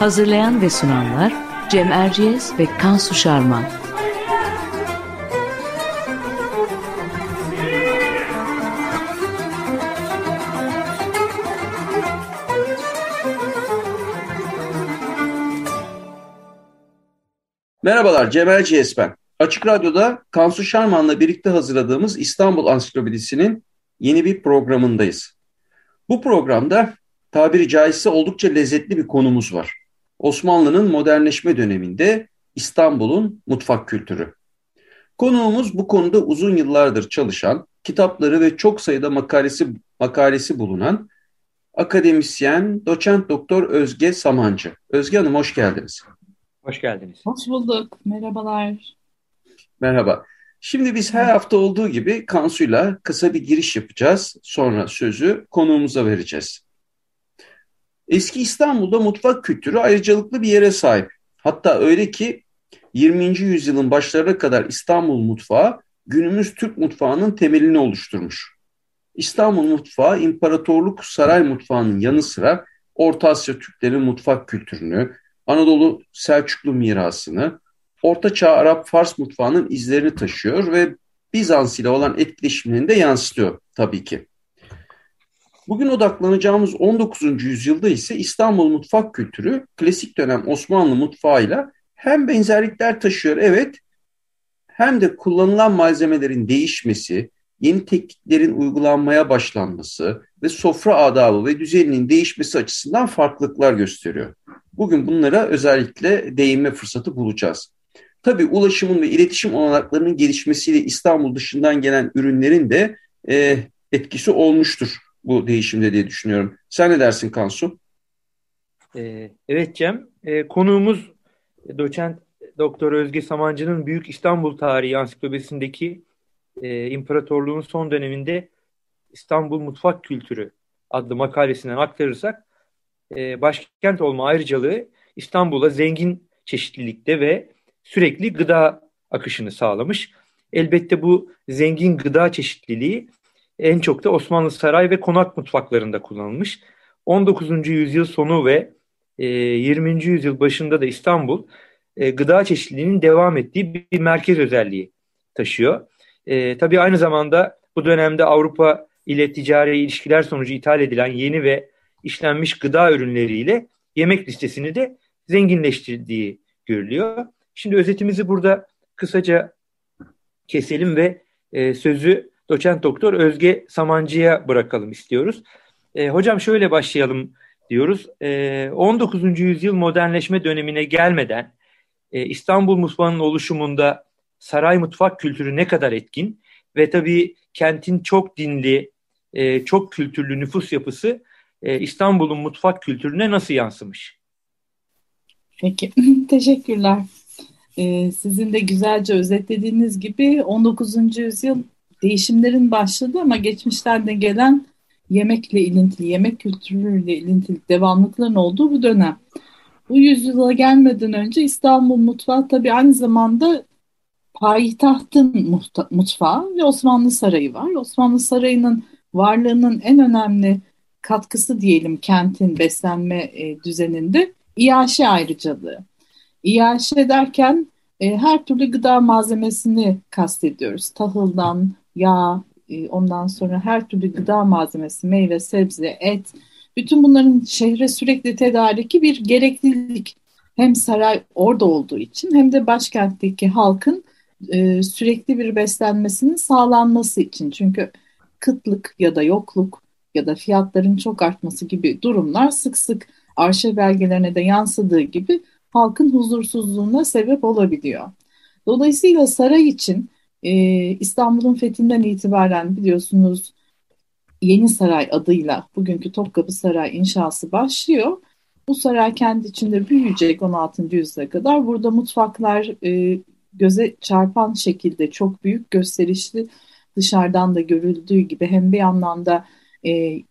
Hazırlayan ve sunanlar Cem Erciyes ve Kansu Şarman. Merhabalar, Cem Erciyes ben. Açık Radyo'da Kansu Şarman'la birlikte hazırladığımız İstanbul Ansiklopedisi'nin yeni bir programındayız. Bu programda tabiri caizse oldukça lezzetli bir konumuz var. Osmanlı'nın modernleşme döneminde İstanbul'un mutfak kültürü. Konuğumuz bu konuda uzun yıllardır çalışan, kitapları ve çok sayıda makalesi makalesi bulunan akademisyen, doçent doktor Özge Samancı. Özge Hanım hoş geldiniz. Hoş geldiniz. Hoş bulduk. Merhabalar. Merhaba. Şimdi biz her hafta olduğu gibi Kansu'yla kısa bir giriş yapacağız. Sonra sözü konuğumuza vereceğiz. Eski İstanbul'da mutfak kültürü ayrıcalıklı bir yere sahip. Hatta öyle ki 20. yüzyılın başlarına kadar İstanbul mutfağı günümüz Türk mutfağının temelini oluşturmuş. İstanbul mutfağı imparatorluk saray mutfağının yanı sıra Orta Asya Türklerin mutfak kültürünü, Anadolu Selçuklu mirasını, Orta Çağ Arap Fars mutfağının izlerini taşıyor ve Bizans ile olan etkileşimini de yansıtıyor tabii ki. Bugün odaklanacağımız 19. yüzyılda ise İstanbul mutfak kültürü klasik dönem Osmanlı mutfağıyla hem benzerlikler taşıyor evet hem de kullanılan malzemelerin değişmesi, yeni tekniklerin uygulanmaya başlanması ve sofra adabı ve düzeninin değişmesi açısından farklılıklar gösteriyor. Bugün bunlara özellikle değinme fırsatı bulacağız. Tabii ulaşımın ve iletişim olanaklarının gelişmesiyle İstanbul dışından gelen ürünlerin de e, etkisi olmuştur bu değişimde diye düşünüyorum. Sen ne dersin Kansu? Ee, evet Cem, ee, konuğumuz doçent Doktor Özge Samancı'nın Büyük İstanbul Tarihi Ansiklopedisindeki e, İmparatorluğun son döneminde İstanbul Mutfak Kültürü adlı makalesinden aktarırsak e, başkent olma ayrıcalığı İstanbul'a zengin çeşitlilikte ve sürekli gıda akışını sağlamış. Elbette bu zengin gıda çeşitliliği en çok da Osmanlı saray ve konak mutfaklarında kullanılmış. 19. yüzyıl sonu ve e, 20. yüzyıl başında da İstanbul e, gıda çeşitliliğinin devam ettiği bir merkez özelliği taşıyor. E, tabii aynı zamanda bu dönemde Avrupa ile ticari ilişkiler sonucu ithal edilen yeni ve işlenmiş gıda ürünleriyle yemek listesini de zenginleştirdiği görülüyor. Şimdi özetimizi burada kısaca keselim ve e, sözü doçent doktor Özge Samancı'ya bırakalım istiyoruz. E, hocam şöyle başlayalım diyoruz. E, 19. yüzyıl modernleşme dönemine gelmeden e, İstanbul mutfağının oluşumunda saray mutfak kültürü ne kadar etkin ve tabii kentin çok dinli, e, çok kültürlü nüfus yapısı e, İstanbul'un mutfak kültürüne nasıl yansımış? Peki, teşekkürler. Ee, sizin de güzelce özetlediğiniz gibi 19. yüzyıl değişimlerin başladı ama geçmişten de gelen yemekle ilintili, yemek kültürüyle ilintili devamlıkların olduğu bu dönem. Bu yüzyıla gelmeden önce İstanbul mutfağı tabii aynı zamanda payitahtın mutfağı ve Osmanlı Sarayı var. Osmanlı Sarayı'nın varlığının en önemli katkısı diyelim kentin beslenme e, düzeninde İyaşe ayrıcalığı. İyaşe derken e, her türlü gıda malzemesini kastediyoruz. Tahıldan, yağ, e, ondan sonra her türlü gıda malzemesi, meyve, sebze, et. Bütün bunların şehre sürekli tedariki bir gereklilik. Hem saray orada olduğu için hem de başkentteki halkın e, sürekli bir beslenmesinin sağlanması için. Çünkü kıtlık ya da yokluk ya da fiyatların çok artması gibi durumlar sık sık arşiv belgelerine de yansıdığı gibi halkın huzursuzluğuna sebep olabiliyor. Dolayısıyla saray için e, İstanbul'un fethinden itibaren biliyorsunuz Yeni Saray adıyla bugünkü Topkapı Saray inşası başlıyor. Bu saray kendi içinde büyüyecek 16. yüzyıla kadar. Burada mutfaklar e, göze çarpan şekilde çok büyük gösterişli dışarıdan da görüldüğü gibi hem bir anlamda e,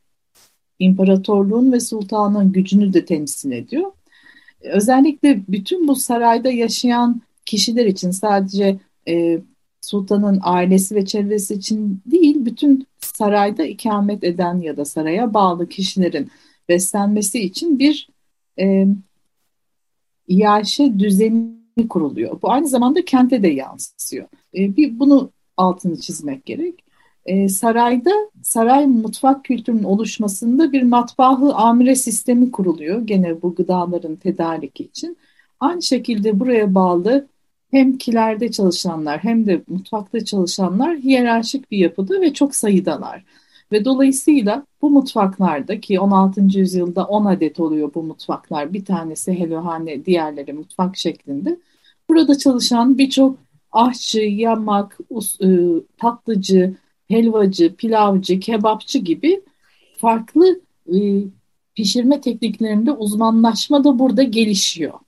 imparatorluğun ve sultanın gücünü de temsil ediyor. Özellikle bütün bu sarayda yaşayan kişiler için sadece e, sultanın ailesi ve çevresi için değil, bütün sarayda ikamet eden ya da saraya bağlı kişilerin beslenmesi için bir e, iaşe düzeni kuruluyor. Bu aynı zamanda kente de yansıyor. E, bir bunu altını çizmek gerek. E, sarayda saray mutfak kültürünün oluşmasında bir matbaahı amire sistemi kuruluyor. Gene bu gıdaların tedariki için. Aynı şekilde buraya bağlı hem kilerde çalışanlar hem de mutfakta çalışanlar hiyerarşik bir yapıda ve çok sayıdalar. Ve dolayısıyla bu mutfaklarda ki 16. yüzyılda 10 adet oluyor bu mutfaklar. Bir tanesi helvahane, diğerleri mutfak şeklinde. Burada çalışan birçok aşçı, yamak, e, tatlıcı, helvacı, pilavcı, kebapçı gibi farklı e, pişirme tekniklerinde uzmanlaşma da burada gelişiyor.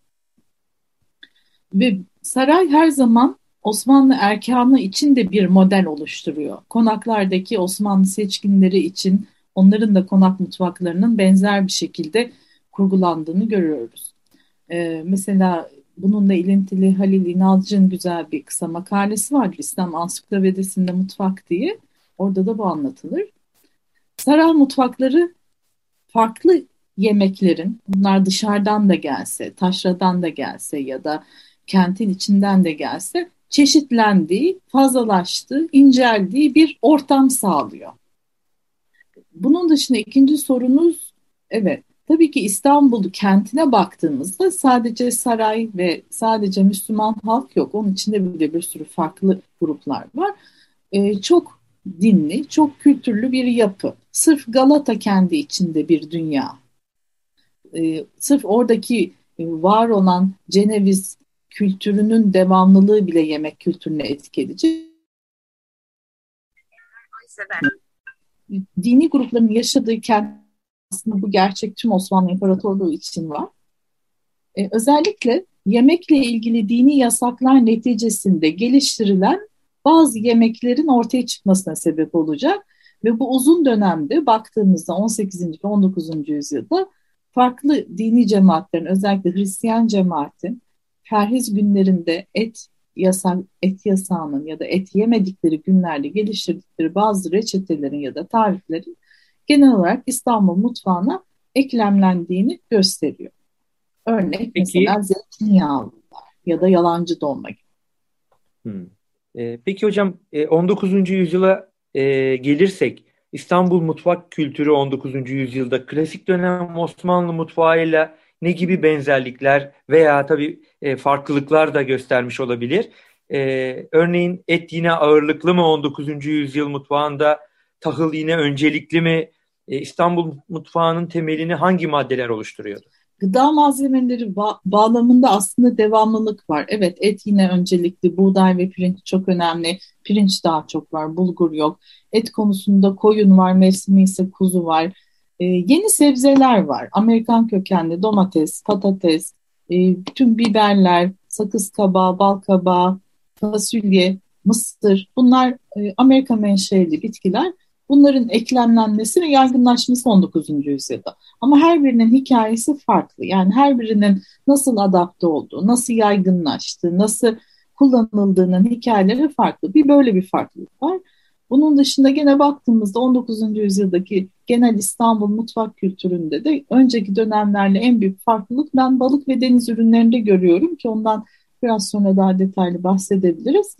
Ve saray her zaman Osmanlı erkanı için de bir model oluşturuyor. Konaklardaki Osmanlı seçkinleri için onların da konak mutfaklarının benzer bir şekilde kurgulandığını görüyoruz. Ee, mesela bununla ilintili Halil İnalcı'nın güzel bir kısa makalesi vardır İslam Ansiklopedisinde Mutfak diye. Orada da bu anlatılır. Saray mutfakları farklı yemeklerin, bunlar dışarıdan da gelse, taşradan da gelse ya da kentin içinden de gelse çeşitlendiği, fazlalaştığı, inceldiği bir ortam sağlıyor. Bunun dışında ikinci sorunuz, evet tabii ki İstanbul kentine baktığımızda sadece saray ve sadece Müslüman halk yok. Onun içinde bile bir sürü farklı gruplar var. Ee, çok dinli, çok kültürlü bir yapı. Sırf Galata kendi içinde bir dünya. Ee, sırf oradaki var olan Ceneviz kültürünün devamlılığı bile yemek kültürüne etki edici. Dini grupların yaşadığı kent aslında bu gerçek tüm Osmanlı İmparatorluğu için var. Ee, özellikle yemekle ilgili dini yasaklar neticesinde geliştirilen bazı yemeklerin ortaya çıkmasına sebep olacak ve bu uzun dönemde baktığımızda 18. ve 19. yüzyılda farklı dini cemaatlerin özellikle Hristiyan cemaatin perhiz günlerinde et yasak, et yasağının ya da et yemedikleri günlerde geliştirdikleri bazı reçetelerin ya da tariflerin genel olarak İstanbul mutfağına eklemlendiğini gösteriyor. Örnek Peki. mesela zeytinyağlılar ya da yalancı dolma gibi. Hmm. E, peki hocam e, 19. yüzyıla e, gelirsek İstanbul mutfak kültürü 19. yüzyılda klasik dönem Osmanlı mutfağıyla ne gibi benzerlikler veya tabii e, farklılıklar da göstermiş olabilir. E, örneğin et yine ağırlıklı mı 19. yüzyıl mutfağında, tahıl yine öncelikli mi? E, İstanbul mutfağının temelini hangi maddeler oluşturuyordu? Gıda malzemeleri ba- bağlamında aslında devamlılık var. Evet et yine öncelikli, buğday ve pirinç çok önemli. Pirinç daha çok var, bulgur yok. Et konusunda koyun var, mevsimi ise kuzu var. Ee, yeni sebzeler var. Amerikan kökenli domates, patates, e, bütün biberler, sakız kabağı, bal kabağı, fasulye, mısır bunlar e, Amerika menşeli bitkiler. Bunların eklemlenmesi ve yaygınlaşması 19. yüzyılda. Ama her birinin hikayesi farklı. Yani her birinin nasıl adapte olduğu, nasıl yaygınlaştığı, nasıl kullanıldığının hikayeleri farklı. Bir böyle bir farklılık var. Bunun dışında gene baktığımızda 19. yüzyıldaki genel İstanbul mutfak kültüründe de önceki dönemlerle en büyük farklılık ben balık ve deniz ürünlerinde görüyorum ki ondan biraz sonra daha detaylı bahsedebiliriz.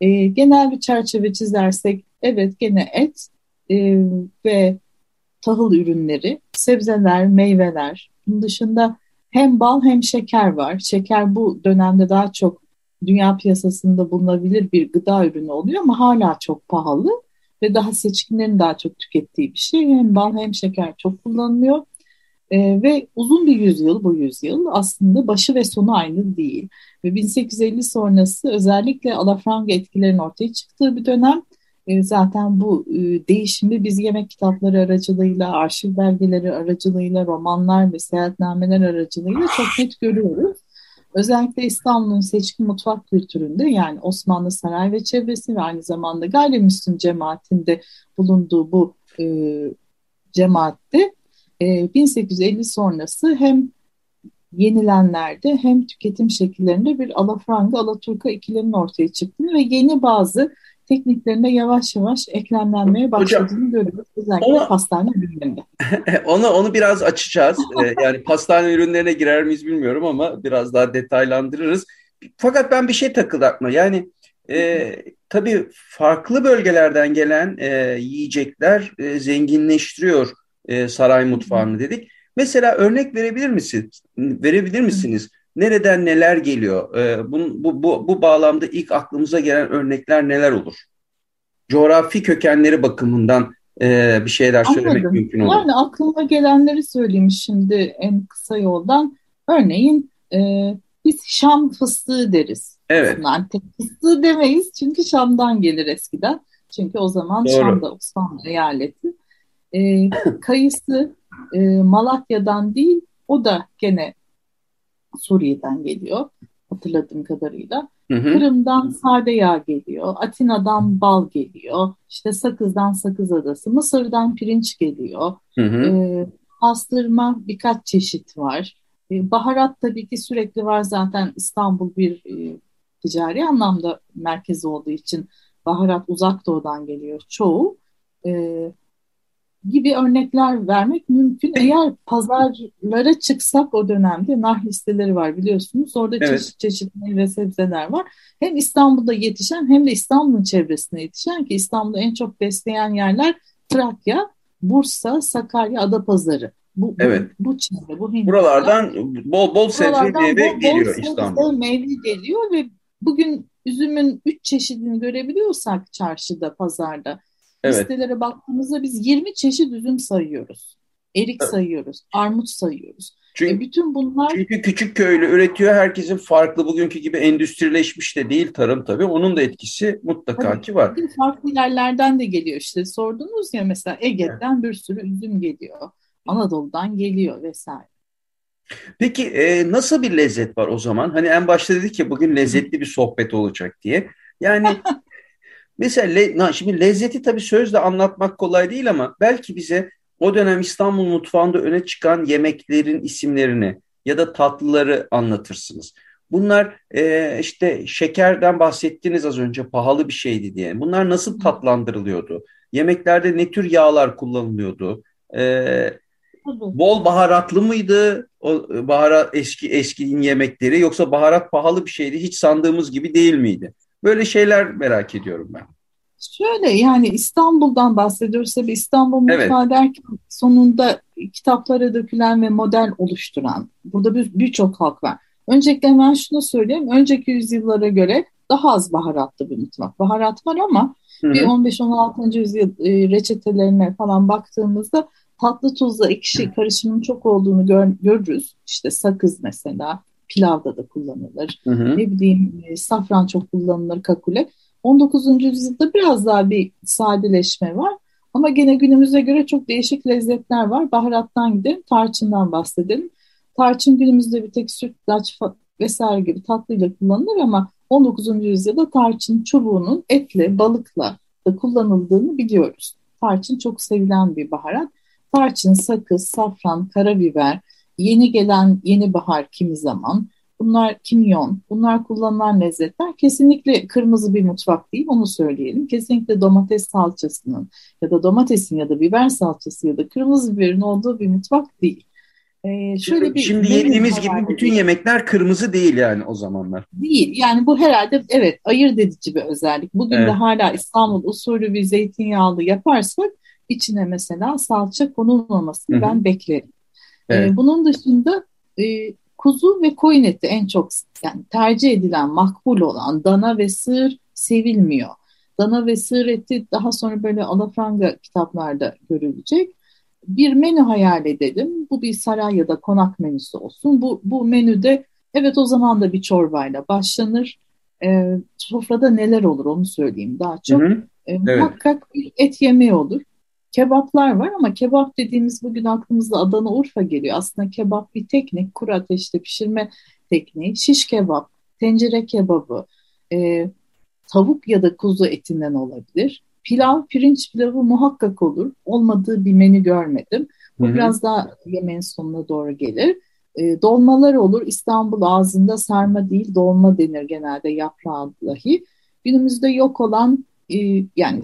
E, genel bir çerçeve çizersek evet gene et e, ve tahıl ürünleri, sebzeler, meyveler. Bunun dışında hem bal hem şeker var. Şeker bu dönemde daha çok dünya piyasasında bulunabilir bir gıda ürünü oluyor ama hala çok pahalı ve daha seçkinlerin daha çok tükettiği bir şey. Hem bal hem şeker çok kullanılıyor. Ee, ve uzun bir yüzyıl bu yüzyıl aslında başı ve sonu aynı değil. Ve 1850 sonrası özellikle alafranga etkilerin ortaya çıktığı bir dönem e, zaten bu e, değişimi biz yemek kitapları aracılığıyla, arşiv belgeleri aracılığıyla, romanlar ve seyahatnameler aracılığıyla çok net görüyoruz. Özellikle İstanbul'un seçkin mutfak kültüründe yani Osmanlı Saray ve çevresi ve aynı zamanda gayrimüslim cemaatinde bulunduğu bu e, cemaatte e, 1850 sonrası hem yenilenlerde hem tüketim şekillerinde bir alafranga alaturka ikilemin ortaya çıktığını ve yeni bazı tekniklerinde yavaş yavaş eklemlenmeye başladığını Hocam, görüyoruz. Özellikle ona, pastane ürünlerinde. onu, onu biraz açacağız. ee, yani pastane ürünlerine girer miyiz bilmiyorum ama biraz daha detaylandırırız. Fakat ben bir şey takıldı aklıma. Yani e, tabii farklı bölgelerden gelen e, yiyecekler e, zenginleştiriyor e, saray mutfağını dedik. Mesela örnek verebilir misiniz? Verebilir misiniz? Nereden neler geliyor? E, bu, bu, bu, bu bağlamda ilk aklımıza gelen örnekler neler olur? Coğrafi kökenleri bakımından e, bir şeyler Anladım. söylemek mümkün olur. Yani aklıma gelenleri söyleyeyim şimdi en kısa yoldan. Örneğin e, biz Şam fıstığı deriz. Evet. Antep fıstığı demeyiz çünkü Şam'dan gelir eskiden. Çünkü o zaman Doğru. Şam'da Osmanlı eyaleti. E, kayısı e, Malatya'dan değil o da gene Suriye'den geliyor hatırladığım kadarıyla. Hı hı. Kırım'dan sade yağ geliyor, Atina'dan bal geliyor, işte Sakız'dan Sakız Adası, Mısır'dan pirinç geliyor. Hı hı. E, pastırma birkaç çeşit var. E, baharat tabii ki sürekli var zaten İstanbul bir e, ticari anlamda merkezi olduğu için baharat uzak doğudan geliyor çoğu. E, gibi örnekler vermek mümkün. Eğer pazarlara çıksak o dönemde nar listeleri var biliyorsunuz. Orada evet. çeşit çeşit meyve sebzeler var. Hem İstanbul'da yetişen hem de İstanbul'un çevresinde yetişen ki İstanbul'u en çok besleyen yerler Trakya, Bursa, Sakarya, Adapazarı. Bu, evet. bu, bu çevre, bu Hindistan. Buralardan bol bol sebze meyve geliyor bol İstanbul'a. meyve geliyor ve bugün üzümün üç çeşidini görebiliyorsak çarşıda, pazarda Evet. Listelere baktığımızda biz 20 çeşit üzüm sayıyoruz. Erik evet. sayıyoruz, armut sayıyoruz. Çünkü, e bütün bunlar çünkü küçük köylü üretiyor. Herkesin farklı bugünkü gibi endüstrileşmiş de değil tarım tabii. Onun da etkisi mutlaka tabii, ki var. Farklı yerlerden de geliyor işte. Sordunuz ya mesela Ege'den evet. bir sürü üzüm geliyor. Anadolu'dan geliyor vesaire. Peki e, nasıl bir lezzet var o zaman? Hani en başta dedik ki bugün lezzetli bir sohbet olacak diye. Yani Mesela le, şimdi lezzeti tabii sözle anlatmak kolay değil ama belki bize o dönem İstanbul mutfağında öne çıkan yemeklerin isimlerini ya da tatlıları anlatırsınız. Bunlar e, işte şekerden bahsettiniz az önce pahalı bir şeydi diye. Bunlar nasıl tatlandırılıyordu? Yemeklerde ne tür yağlar kullanılıyordu? E, bol baharatlı mıydı o baharat eski eskinin yemekleri yoksa baharat pahalı bir şeydi hiç sandığımız gibi değil miydi? Böyle şeyler merak ediyorum ben. Şöyle yani İstanbul'dan bahsediyoruz tabii İstanbul mutfağı evet. derken sonunda kitaplara dökülen ve model oluşturan burada birçok bir halk var. Öncelikle hemen şunu söyleyeyim. Önceki yüzyıllara göre daha az baharatlı bir mutfak. Baharat var ama Hı-hı. bir 15-16. yüzyıl e, reçetelerine falan baktığımızda tatlı tuzla ekşi karışımının çok olduğunu gör, görürüz. İşte sakız mesela pilavda da kullanılır. Hı hı. Ne bileyim e, safran çok kullanılır kakule. 19. yüzyılda biraz daha bir sadeleşme var. Ama gene günümüze göre çok değişik lezzetler var. Baharattan gidelim, tarçından bahsedelim. Tarçın günümüzde bir tek sütlaç vesaire gibi tatlıyla kullanılır ama 19. yüzyılda tarçın çubuğunun etle, balıkla da kullanıldığını biliyoruz. Tarçın çok sevilen bir baharat. Tarçın, sakız, safran, karabiber, yeni gelen yeni bahar kimi zaman, bunlar kimyon, bunlar kullanılan lezzetler kesinlikle kırmızı bir mutfak değil, onu söyleyelim. Kesinlikle domates salçasının ya da domatesin ya da biber salçası ya da kırmızı biberin olduğu bir mutfak değil. Ee, şöyle bir Şimdi yediğimiz gibi bütün değil. yemekler kırmızı değil yani o zamanlar. Değil. Yani bu herhalde evet ayırt edici bir özellik. Bugün evet. de hala İstanbul usulü bir zeytinyağlı yaparsak içine mesela salça konulmamasını Hı-hı. ben beklerim. Evet. Ee, bunun dışında e, kuzu ve koyun eti en çok yani tercih edilen, makbul olan dana ve sığır sevilmiyor. Dana ve sığır eti daha sonra böyle alafranga kitaplarda görülecek. Bir menü hayal edelim. Bu bir saray ya da konak menüsü olsun. Bu, bu menüde evet o zaman da bir çorbayla başlanır. E, sofrada neler olur onu söyleyeyim daha çok. Hı hı. e, evet. muhakkak bir et yemeği olur. Kebaplar var ama kebap dediğimiz bugün aklımızda Adana Urfa geliyor. Aslında kebap bir teknik, kuru ateşte pişirme tekniği. Şiş kebap, tencere kebabı, e, tavuk ya da kuzu etinden olabilir. Pilav, pirinç pilavı muhakkak olur. Olmadığı bir menü görmedim. Bu Hı-hı. biraz daha yemeğin sonuna doğru gelir. E, dolmalar olur. İstanbul ağzında sarma değil dolma denir genelde yaprağı dahi. Günümüzde yok olan e, yani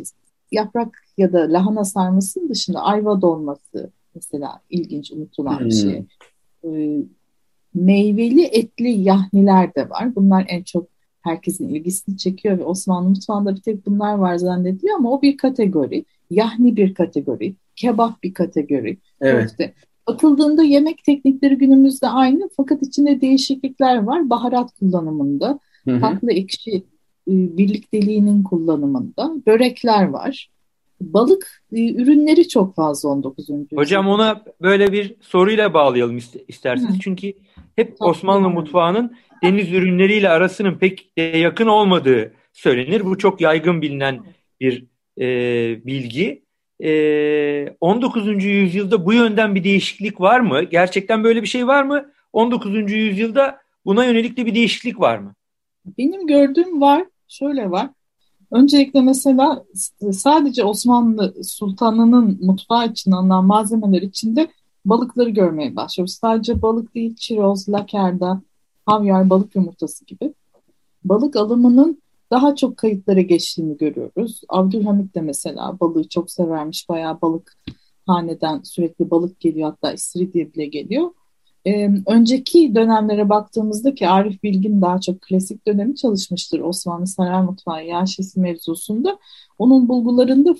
yaprak ya da lahana sarmasının dışında ayva dolması mesela ilginç unutulan bir şey. E, meyveli etli yahniler de var. Bunlar en çok herkesin ilgisini çekiyor ve Osmanlı mutfağında bir tek bunlar var zannediliyor ama o bir kategori. Yahni bir kategori, kebap bir kategori. Evet. Bakıldığında yemek teknikleri günümüzde aynı fakat içinde değişiklikler var. Baharat kullanımında, hı hı. tatlı ekşi birlikteliğinin kullanımında, börekler var. Balık e, ürünleri çok fazla 19. yüzyılda. Hocam ona böyle bir soruyla bağlayalım isterseniz. Hı. Çünkü hep Tatlı Osmanlı mutfağının deniz ürünleriyle arasının pek yakın olmadığı söylenir. Bu çok yaygın bilinen bir e, bilgi. E, 19. yüzyılda bu yönden bir değişiklik var mı? Gerçekten böyle bir şey var mı? 19. yüzyılda buna yönelik de bir değişiklik var mı? Benim gördüğüm var. Şöyle var. Öncelikle mesela sadece Osmanlı Sultanı'nın mutfağı için alınan malzemeler içinde balıkları görmeye başlıyoruz. Sadece balık değil, çiroz, lakerda, havyar, balık yumurtası gibi. Balık alımının daha çok kayıtlara geçtiğini görüyoruz. Abdülhamit de mesela balığı çok severmiş. Bayağı balık haneden sürekli balık geliyor hatta istiridye bile geliyor. Ee, önceki dönemlere baktığımızda ki Arif Bilgin daha çok klasik dönemi çalışmıştır Osmanlı Saray Mutfağı Yaşesi mevzusunda. Onun bulgularında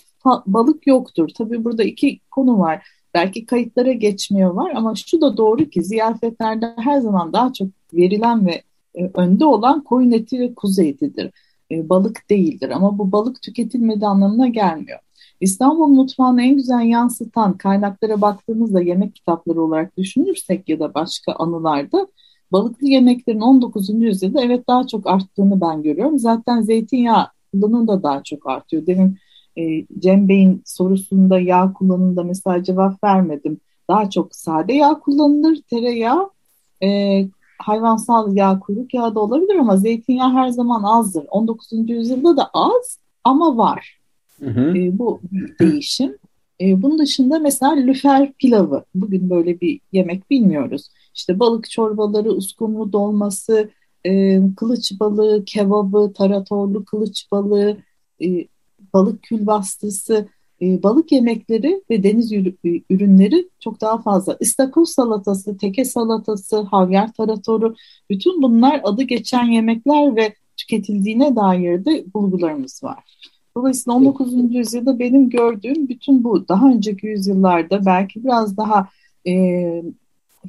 balık yoktur. Tabii burada iki konu var. Belki kayıtlara geçmiyor var ama şu da doğru ki ziyafetlerde her zaman daha çok verilen ve e, önde olan koyun eti ve kuzu etidir. E, balık değildir ama bu balık tüketilmedi anlamına gelmiyor. İstanbul mutfağını en güzel yansıtan kaynaklara baktığımızda yemek kitapları olarak düşünürsek ya da başka anılarda balıklı yemeklerin 19. yüzyılda evet daha çok arttığını ben görüyorum. Zaten zeytinyağı kullanımı da daha çok artıyor. Demin e, Cem Bey'in sorusunda yağ kullanımında mesela cevap vermedim. Daha çok sade yağ kullanılır, tereyağı, e, hayvansal yağ, kuyruk yağı da olabilir ama zeytinyağı her zaman azdır. 19. yüzyılda da az ama var. Hı hı. E, bu değişim. E, bunun dışında mesela lüfer pilavı. Bugün böyle bir yemek bilmiyoruz. İşte balık çorbaları, uskumru dolması, e, kılıç balığı, kebabı, taratorlu kılıç balığı, e, balık külbastısı, e, balık yemekleri ve deniz ürünleri çok daha fazla. İstakoz salatası, teke salatası, havyar taratoru bütün bunlar adı geçen yemekler ve tüketildiğine dair de bulgularımız var. Dolayısıyla 19. yüzyılda benim gördüğüm bütün bu daha önceki yüzyıllarda belki biraz daha e,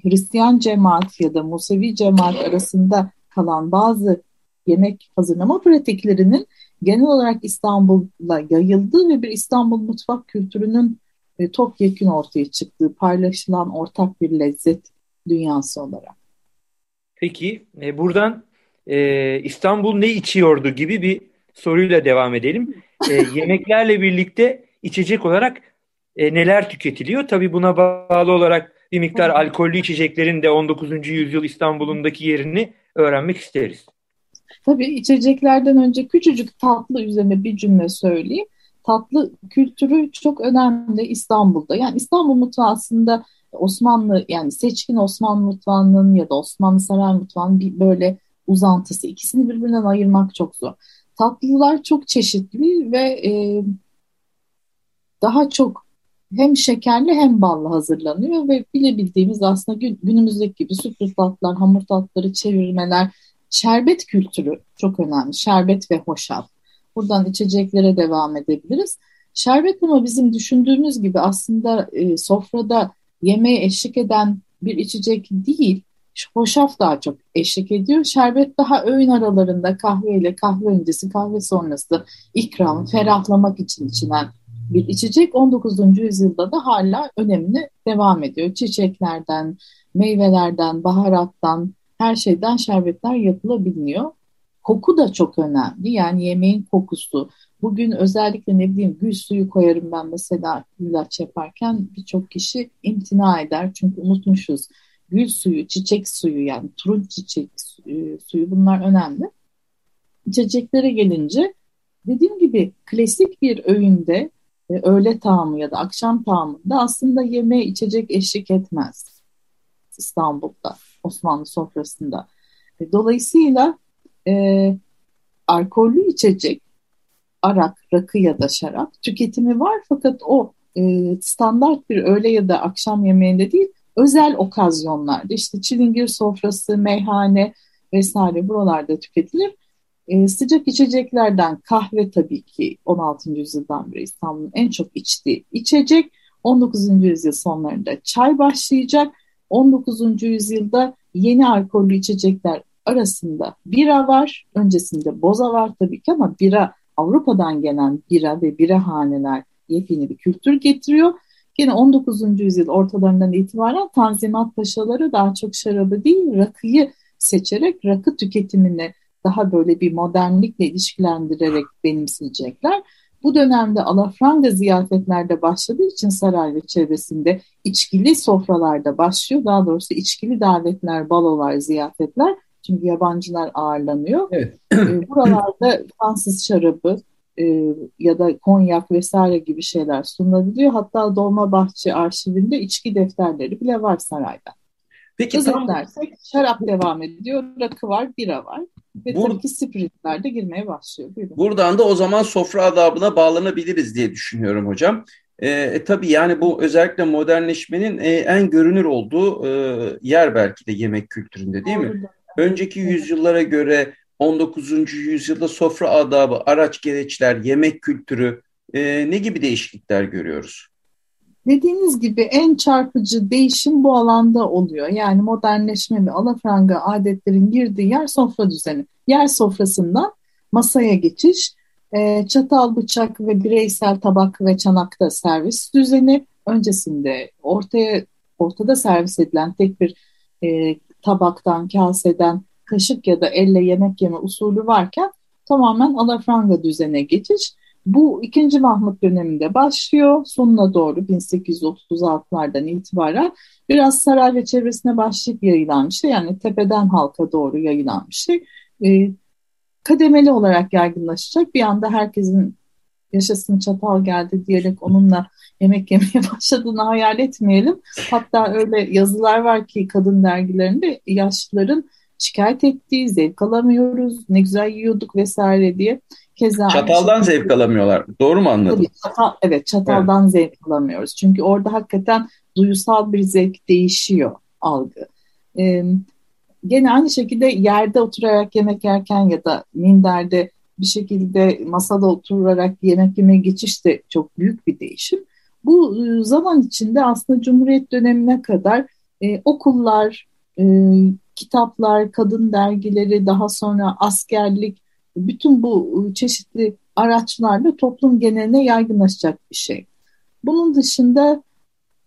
Hristiyan cemaat ya da Musevi cemaat arasında kalan bazı yemek hazırlama pratiklerinin genel olarak İstanbul'la yayıldığı ve bir İstanbul mutfak kültürünün e, topyekun ortaya çıktığı, paylaşılan ortak bir lezzet dünyası olarak. Peki e, buradan e, İstanbul ne içiyordu gibi bir soruyla devam edelim. E, yemeklerle birlikte içecek olarak e, neler tüketiliyor? Tabii buna bağlı olarak bir miktar alkollü içeceklerin de 19. yüzyıl İstanbul'undaki yerini öğrenmek isteriz. Tabii içeceklerden önce küçücük tatlı üzerine bir cümle söyleyeyim. Tatlı kültürü çok önemli İstanbul'da. Yani İstanbul mutfağı aslında Osmanlı yani seçkin Osmanlı mutfağının ya da Osmanlı saray mutfağının bir böyle uzantısı. İkisini birbirinden ayırmak çok zor. Tatlılar çok çeşitli ve e, daha çok hem şekerli hem ballı hazırlanıyor ve bilebildiğimiz aslında günümüzdeki gibi sürpriz tatlılar, hamur tatları, çevirmeler, Şerbet kültürü çok önemli. Şerbet ve hoşaf. Buradan içeceklere devam edebiliriz. Şerbet ama bizim düşündüğümüz gibi aslında e, sofrada yemeğe eşlik eden bir içecek değil. Hoşaf daha çok eşlik ediyor. Şerbet daha öğün aralarında kahve ile kahve öncesi, kahve sonrası ikram, ferahlamak için içilen bir içecek 19. yüzyılda da hala önemli devam ediyor. Çiçeklerden, meyvelerden, baharattan, her şeyden şerbetler yapılabiliyor. Koku da çok önemli. Yani yemeğin kokusu, Bugün özellikle ne bileyim gül suyu koyarım ben mesela ilaç yaparken birçok kişi imtina eder çünkü unutmuşuz. Gül suyu, çiçek suyu yani turunç çiçek e, suyu bunlar önemli. İçeceklere gelince dediğim gibi klasik bir öğünde e, öğle tağımı ya da akşam tağımında aslında yeme içecek eşlik etmez İstanbul'da, Osmanlı sofrasında. E, dolayısıyla e, alkollü içecek, arak, rakı ya da şarap tüketimi var fakat o e, standart bir öğle ya da akşam yemeğinde değil, özel okazyonlarda işte çilingir sofrası, meyhane vesaire buralarda tüketilir. E, sıcak içeceklerden kahve tabii ki 16. yüzyıldan beri İstanbul'un en çok içtiği içecek. 19. yüzyıl sonlarında çay başlayacak. 19. yüzyılda yeni alkollü içecekler arasında bira var. Öncesinde boza var tabii ki ama bira Avrupa'dan gelen bira ve bira haneler yepyeni bir kültür getiriyor. Yine 19. yüzyıl ortalarından itibaren Tanzimat Paşaları daha çok şarabı değil rakıyı seçerek rakı tüketimini daha böyle bir modernlikle ilişkilendirerek benimseyecekler. Bu dönemde alafranga ziyafetlerde başladığı için saray ve çevresinde içkili sofralarda başlıyor. Daha doğrusu içkili davetler, balolar, ziyafetler. Çünkü yabancılar ağırlanıyor. Evet. Ee, buralarda Fransız şarabı e, ya da konyak vesaire gibi şeyler sunulabiliyor. Hatta Dolmabahçe arşivinde içki defterleri bile var sarayda. Peki Özetlersek tam... şarap devam ediyor, rakı var, bira var. Ve Bur tabii ki spiritler de girmeye başlıyor. Buyurun. Buradan da o zaman sofra adabına bağlanabiliriz diye düşünüyorum hocam. E, e, tabii yani bu özellikle modernleşmenin e, en görünür olduğu e, yer belki de yemek kültüründe değil mi? Önceki yüzyıllara göre 19. yüzyılda sofra adabı, araç gereçler, yemek kültürü e, ne gibi değişiklikler görüyoruz? Dediğiniz gibi en çarpıcı değişim bu alanda oluyor. Yani modernleşme ve alafranga adetlerin girdiği yer sofra düzeni. Yer sofrasından masaya geçiş, e, çatal, bıçak ve bireysel tabak ve çanakta servis düzeni. Öncesinde ortaya ortada servis edilen tek bir e, tabaktan, kaseden kaşık ya da elle yemek yeme usulü varken tamamen alafranga düzene geçiş. Bu ikinci Mahmut döneminde başlıyor. Sonuna doğru 1836'lardan itibaren biraz saray ve çevresine başlayıp yayılan bir şey. Yani tepeden halka doğru yayılan bir şey. E, kademeli olarak yaygınlaşacak. Bir anda herkesin yaşasın çatal geldi diyerek onunla yemek yemeye başladığını hayal etmeyelim. Hatta öyle yazılar var ki kadın dergilerinde yaşlıların şikayet ettiği, zevk alamıyoruz, ne güzel yiyorduk vesaire diye. Keza Çataldan zevk alamıyorlar. Doğru mu anladım? Tabii, çatal, evet çataldan evet. zevk alamıyoruz. Çünkü orada hakikaten duysal bir zevk değişiyor algı. Ee, gene aynı şekilde yerde oturarak yemek yerken ya da minderde bir şekilde masada oturarak yemek yemeye geçiş de çok büyük bir değişim. Bu zaman içinde aslında Cumhuriyet dönemine kadar e, okullar, e, kitaplar, kadın dergileri, daha sonra askerlik, bütün bu ıı, çeşitli araçlarla toplum geneline yaygınlaşacak bir şey. Bunun dışında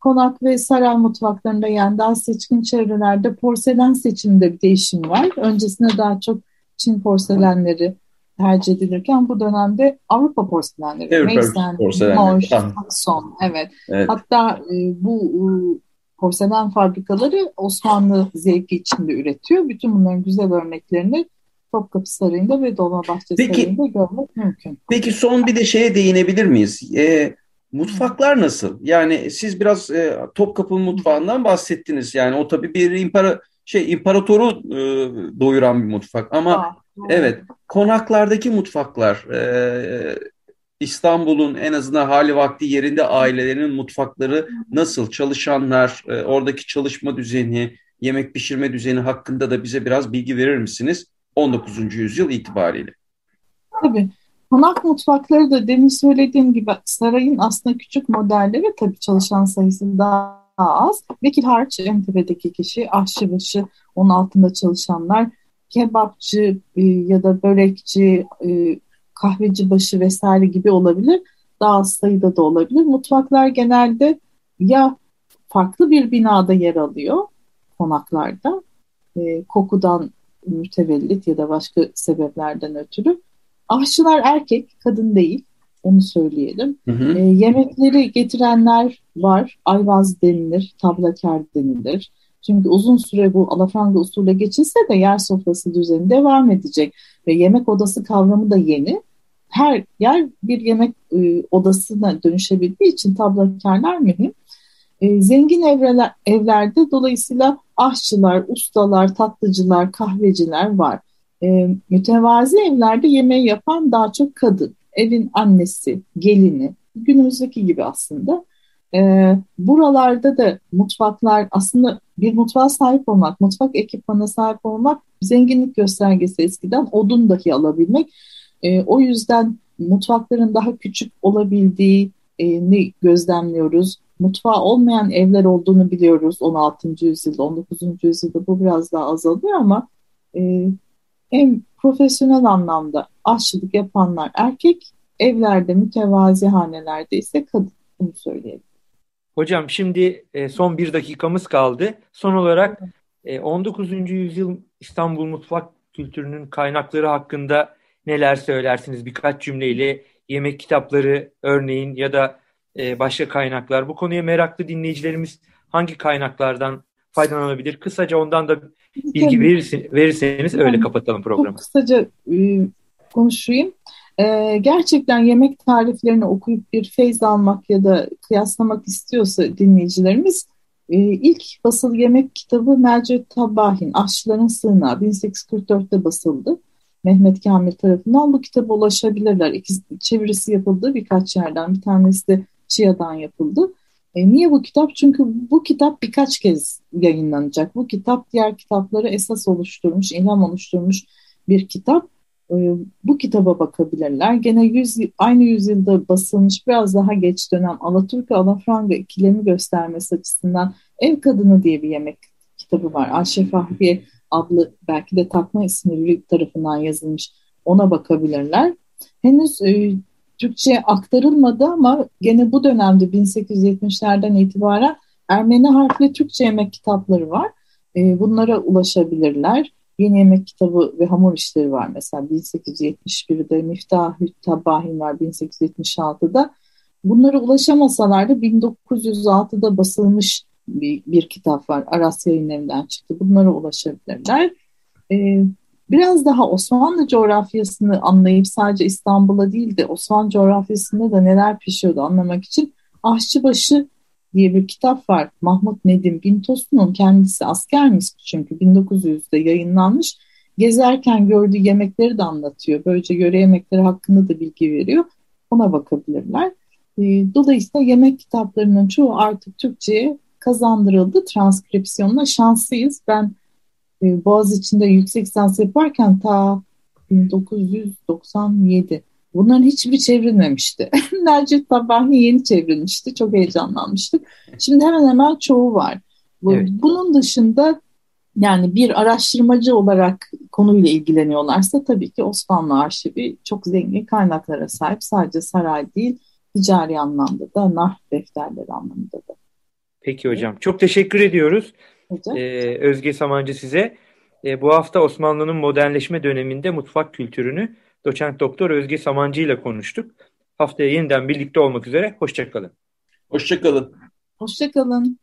konak ve saray mutfaklarında yani daha seçkin çevrelerde porselen seçiminde bir değişim var. Öncesinde daha çok Çin porselenleri tercih edilirken bu dönemde Avrupa porselenleri, evet, Meysen, Moş, Sakson, evet. evet. Hatta e, bu e, porselen fabrikaları Osmanlı zevki içinde üretiyor. Bütün bunların güzel örneklerini Topkapı Sarayı'nda ve Dolmabahçe peki, Sarayı'nda görmek mümkün. Peki son bir de şeye değinebilir miyiz? E, mutfaklar nasıl? Yani siz biraz e, Topkapı mutfağından bahsettiniz. Yani o tabii bir impara, şey imparatoru e, doyuran bir mutfak ama Aa, evet konaklardaki mutfaklar e, İstanbul'un en azından hali vakti yerinde ailelerinin mutfakları nasıl? Çalışanlar, e, oradaki çalışma düzeni, yemek pişirme düzeni hakkında da bize biraz bilgi verir misiniz? 19. yüzyıl itibariyle. Tabii. Konak mutfakları da demin söylediğim gibi sarayın aslında küçük modelleri tabii çalışan sayısı daha az. Vekil harç en tepedeki kişi, aşçıbaşı, onun altında çalışanlar, kebapçı e, ya da börekçi, e, kahveci başı vesaire gibi olabilir. Daha az sayıda da olabilir. Mutfaklar genelde ya farklı bir binada yer alıyor konaklarda. E, kokudan mütevellit ya da başka sebeplerden ötürü aşçılar erkek, kadın değil. Onu söyleyelim. Hı hı. E, yemekleri getirenler var. Ayvaz denilir, tablakar denilir. Çünkü uzun süre bu alafranga usulü geçilse de yer sofrası düzeni devam edecek. Ve yemek odası kavramı da yeni. Her yer bir yemek e, odasına dönüşebildiği için tablakarlar mühim. E, zengin evreler, evlerde dolayısıyla aşçılar, ustalar, tatlıcılar, kahveciler var. E, mütevazi evlerde yemeği yapan daha çok kadın, evin annesi, gelini, günümüzdeki gibi aslında. E, buralarda da mutfaklar aslında bir mutfağa sahip olmak, mutfak ekipmanına sahip olmak zenginlik göstergesi eskiden odun dahi alabilmek. E, o yüzden mutfakların daha küçük olabildiğini gözlemliyoruz. Mutfağı olmayan evler olduğunu biliyoruz 16. yüzyılda, 19. yüzyılda bu biraz daha azalıyor ama e, en profesyonel anlamda aşçılık yapanlar erkek, evlerde mütevazi hanelerde ise kadın. Bunu söyleyelim. Hocam şimdi e, son bir dakikamız kaldı. Son olarak 19. E, yüzyıl İstanbul mutfak kültürünün kaynakları hakkında neler söylersiniz? Birkaç cümleyle yemek kitapları örneğin ya da e, başka kaynaklar. Bu konuya meraklı dinleyicilerimiz hangi kaynaklardan faydalanabilir? Kısaca ondan da bilgi verirseniz öyle kapatalım programı. Çok kısaca konuşayım. Ee, gerçekten yemek tariflerini okuyup bir feyz almak ya da kıyaslamak istiyorsa dinleyicilerimiz e, ilk basılı yemek kitabı Melcet Tabahin, Aşçıların Sığınağı 1844'te basıldı. Mehmet Kamil tarafından bu kitaba ulaşabilirler. İkisi, çevirisi yapıldı birkaç yerden. Bir tanesi de Çiğa'dan yapıldı. E, niye bu kitap? Çünkü bu kitap birkaç kez yayınlanacak. Bu kitap diğer kitapları esas oluşturmuş, ilham oluşturmuş bir kitap. Ee, bu kitaba bakabilirler. Gene yüz, aynı yüzyılda basılmış biraz daha geç dönem Alaturka Alafranga ikilemi göstermesi açısından Ev Kadını diye bir yemek kitabı var. Ayşe Fahriye adlı belki de takma ismi tarafından yazılmış. Ona bakabilirler. Henüz e, Türkçe'ye aktarılmadı ama gene bu dönemde 1870'lerden itibaren Ermeni harfli Türkçe yemek kitapları var. E, bunlara ulaşabilirler. Yeni Yemek Kitabı ve Hamur İşleri var mesela 1871'de, Miftah Tabahin var 1876'da. Bunlara ulaşamasalar da 1906'da basılmış bir, bir kitap var. Aras yayınlarından çıktı. Bunlara ulaşabilirler. Ee, biraz daha Osmanlı coğrafyasını anlayıp sadece İstanbul'a değil de Osmanlı coğrafyasında da neler pişiyordu anlamak için Aşçıbaşı diye bir kitap var. Mahmut Nedim Gintosun'un kendisi askermiş çünkü 1900'de yayınlanmış. Gezerken gördüğü yemekleri de anlatıyor. Böylece yöre yemekleri hakkında da bilgi veriyor. Ona bakabilirler. Ee, dolayısıyla yemek kitaplarının çoğu artık Türkçe'ye kazandırıldı. Transkripsiyonla şanslıyız. Ben e, Boğaziçi'nde yüksek lisans yaparken ta 1997 Bunların hiçbiri çevrilmemişti. Nercet Tabahi yeni çevrilmişti. Çok heyecanlanmıştık. Şimdi hemen hemen çoğu var. evet. Bunun dışında yani bir araştırmacı olarak konuyla ilgileniyorlarsa tabii ki Osmanlı Arşivi çok zengin kaynaklara sahip. Sadece saray değil, ticari anlamda da, nah defterleri anlamında da. Peki hocam. Çok teşekkür ediyoruz. Hocam. Ee, Özge Samancı size. Ee, bu hafta Osmanlı'nın modernleşme döneminde mutfak kültürünü doçent doktor Özge Samancı ile konuştuk. Haftaya yeniden birlikte olmak üzere. Hoşçakalın. Hoşçakalın. Hoşçakalın.